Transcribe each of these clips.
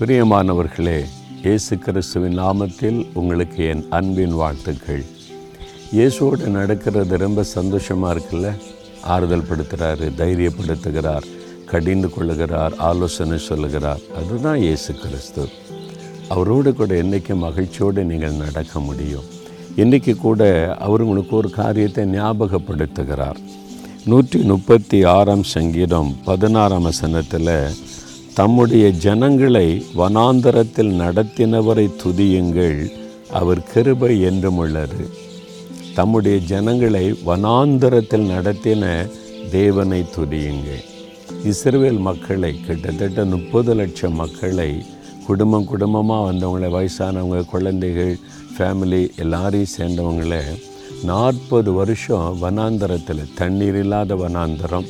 பிரியமானவர்களே இயேசு கிறிஸ்துவின் நாமத்தில் உங்களுக்கு என் அன்பின் வாழ்த்துக்கள். இயேசுவோடு நடக்கிறது ரொம்ப சந்தோஷமாக இருக்குல்ல? ஆறுதல் படுத்துகிறாரு தைரியப்படுத்துகிறார் கடிந்து கொள்ளுகிறார் ஆலோசனை சொல்லுகிறார். அதுதான் இயேசு கிறிஸ்து. அவரோடு கூட என்றைக்கும் மகிழ்ச்சியோடு நீங்கள் நடக்க முடியும்? இன்றைக்கு கூட அவர் உங்களுக்கு ஒரு காரியத்தை ஞாபகப்படுத்துகிறார். நூற்றி முப்பத்தி ஆறாம் சங்கீதம் பதினாறாம் வசனத்தில் தம்முடைய ஜனங்களை வனாந்தரத்தில் நடத்தினவரை துதியுங்கள் அவர் கிருபை என்றும் உள்ளது. தம்முடைய ஜனங்களை வனாந்தரத்தில் நடத்தின தேவனை துதியுங்கள். இஸ்ரேல் மக்களை கிட்டத்தட்ட முப்பது லட்சம் மக்களை குடும்பம் குடும்பமாக வந்தவங்களை வயசானவங்க குழந்தைகள் ஃபேமிலி எல்லாரையும் சேர்ந்தவங்கள நாற்பது வருஷம் வனாந்தரத்தில் தண்ணீர் இல்லாத வனாந்தரம்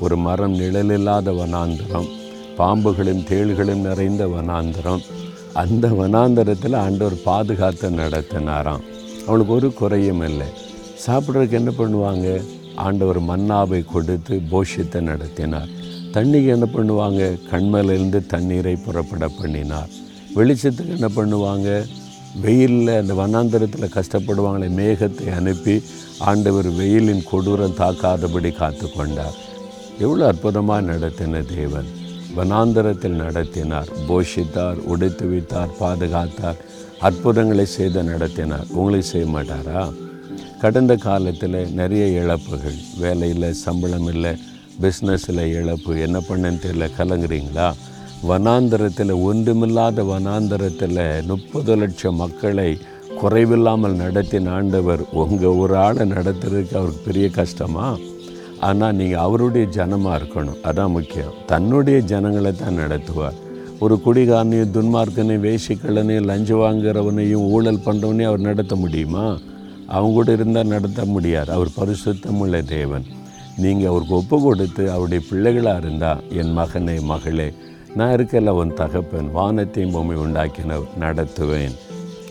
ஒரு மரம் நிழல் இல்லாத வனாந்தரம் பாம்புகளும் தேள்களும் நிறைந்த வனாந்தரம். அந்த வனாந்தரத்தில் ஆண்டவர் பாதுகாத்து நடத்தினாராம். அவளுக்கு ஒரு குறையும் இல்லை. சாப்பிட்றதுக்கு என்ன பண்ணுவாங்க? ஆண்டவர் மன்னாவை கொடுத்து போஷத்தை நடத்தினார். தண்ணிக்கு என்ன பண்ணுவாங்க? கண்மலிருந்து தண்ணீரை புறப்பட பண்ணினார். வெளிச்சத்துக்கு என்ன பண்ணுவாங்க? வெயிலில் அந்த வனாந்தரத்தில் கஷ்டப்படுவாங்களே மேகத்தை அனுப்பி ஆண்டவர் வெயிலின் கொடூரம் தாக்காதபடி காத்து கொண்டார் எவ்வளோ அற்புதமாக நடத்தின தேவன். வனாந்தரத்தில் நடத்தினார். போஷித்தார் உடைத்து வைத்தார் பாதுகாத்தார் அற்புதங்களை செய்து நடத்தினார். உங்களுக்கு செய்ய மாட்டாரா? கடந்த காலத்தில் நிறைய இழப்புகள் வேலையில் சம்பளம் இல்லை பிஸ்னஸில் இழப்பு என்ன பண்ணுன்னு தெரியல கலங்குறீங்களா? வனாந்தரத்தில் ஒன்றுமில்லாத வனாந்தரத்தில் முப்பது லட்சம் மக்களை குறைவில்லாமல் நடத்தின ஆண்டவர் உங்கள் ஒரு ஆளை நடத்துறதுக்கு அவருக்கு பெரிய கஷ்டமா? ஆனால் நீங்கள் அவருடைய ஜனமாக இருக்கணும். அதான் முக்கியம். தன்னுடைய ஜனங்களை தான் நடத்துவார் ஒரு குடிகாரனையும் துன்மார்க்கனையும் வேசிக்கலனையும் லஞ்சு வாங்குறவனையும் ஊழல் பண்ணுறவனையும் அவர் நடத்த முடியுமா? அவங்க கூட இருந்தால் நடத்த முடியாது. அவர் பரிசுத்தமுள்ள தேவன். நீங்கள் அவருக்கு ஒப்பு கொடுத்து அவருடைய பிள்ளைகளாக இருந்தால் என் மகனே மகளே நான் இருக்கல உன் தகப்பன். வானத்தையும் பொம்மை உண்டாக்கினவர் நடத்துவேன்.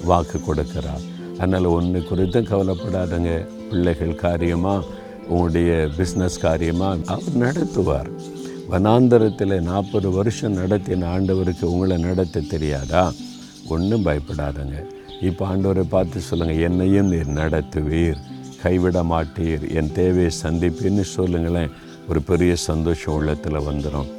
வாக்கு கொடுக்கிறார். அதனால் ஒன்று குறித்தும் கவலைப்படாதங்க. பிள்ளைகள் காரியமாக உங்களுடைய பிஸ்னஸ் காரியமாக அவர் நடத்துவார். வனாந்தரத்தில் நாற்பது வருஷம் நடத்தின ஆண்டவருக்கு உங்களை நடத்த தெரியாதா? ஒன்றும் பயப்படாதங்க. இப்போ ஆண்டவரை பார்த்து சொல்லுங்கள் என்னையும் நீர் நடத்துவீர். கைவிட மாட்டீர். என் தேவையை சந்திப்பீர்னு சொல்லுங்களேன். ஒரு பெரிய சந்தோஷம் உள்ளத்தில் வந்துடும்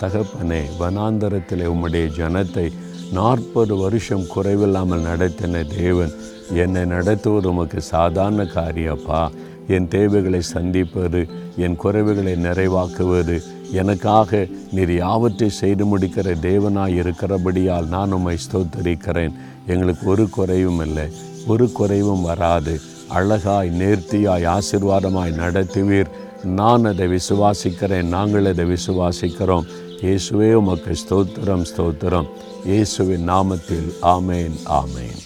தகப்பனே வனாந்தரத்தில் உம்முடைய ஜனத்தை நாற்பது வருஷம் குறைவில்லாமல் நடத்தின தேவன் என்னை நடத்துவது உமக்கு சாதாரண காரியப்பா. என் தேவைகளை சந்திப்பது என் குறைவுகளை நிறைவாக்குவது எனக்காக நீர் யாவற்றை செய்து முடிக்கிற தேவனாய் இருக்கிறபடியால் நான் உம்மை ஸ்தோத்தரிக்கிறேன். எங்களுக்கு ஒரு குறைவும் இல்லை ஒரு குறைவும் வராது. அழகாய் நேர்த்தியாய் ஆசிர்வாதமாய் நடத்துவீர். நான் அதை விசுவாசிக்கிறேன் நாங்கள் அதை விசுவாசிக்கிறோம். இயேசுவே உமக்கு ஸ்தோத்திரம் ஸ்தோத்திரம். இயேசுவின் நாமத்தில் ஆமேன் ஆமேன்.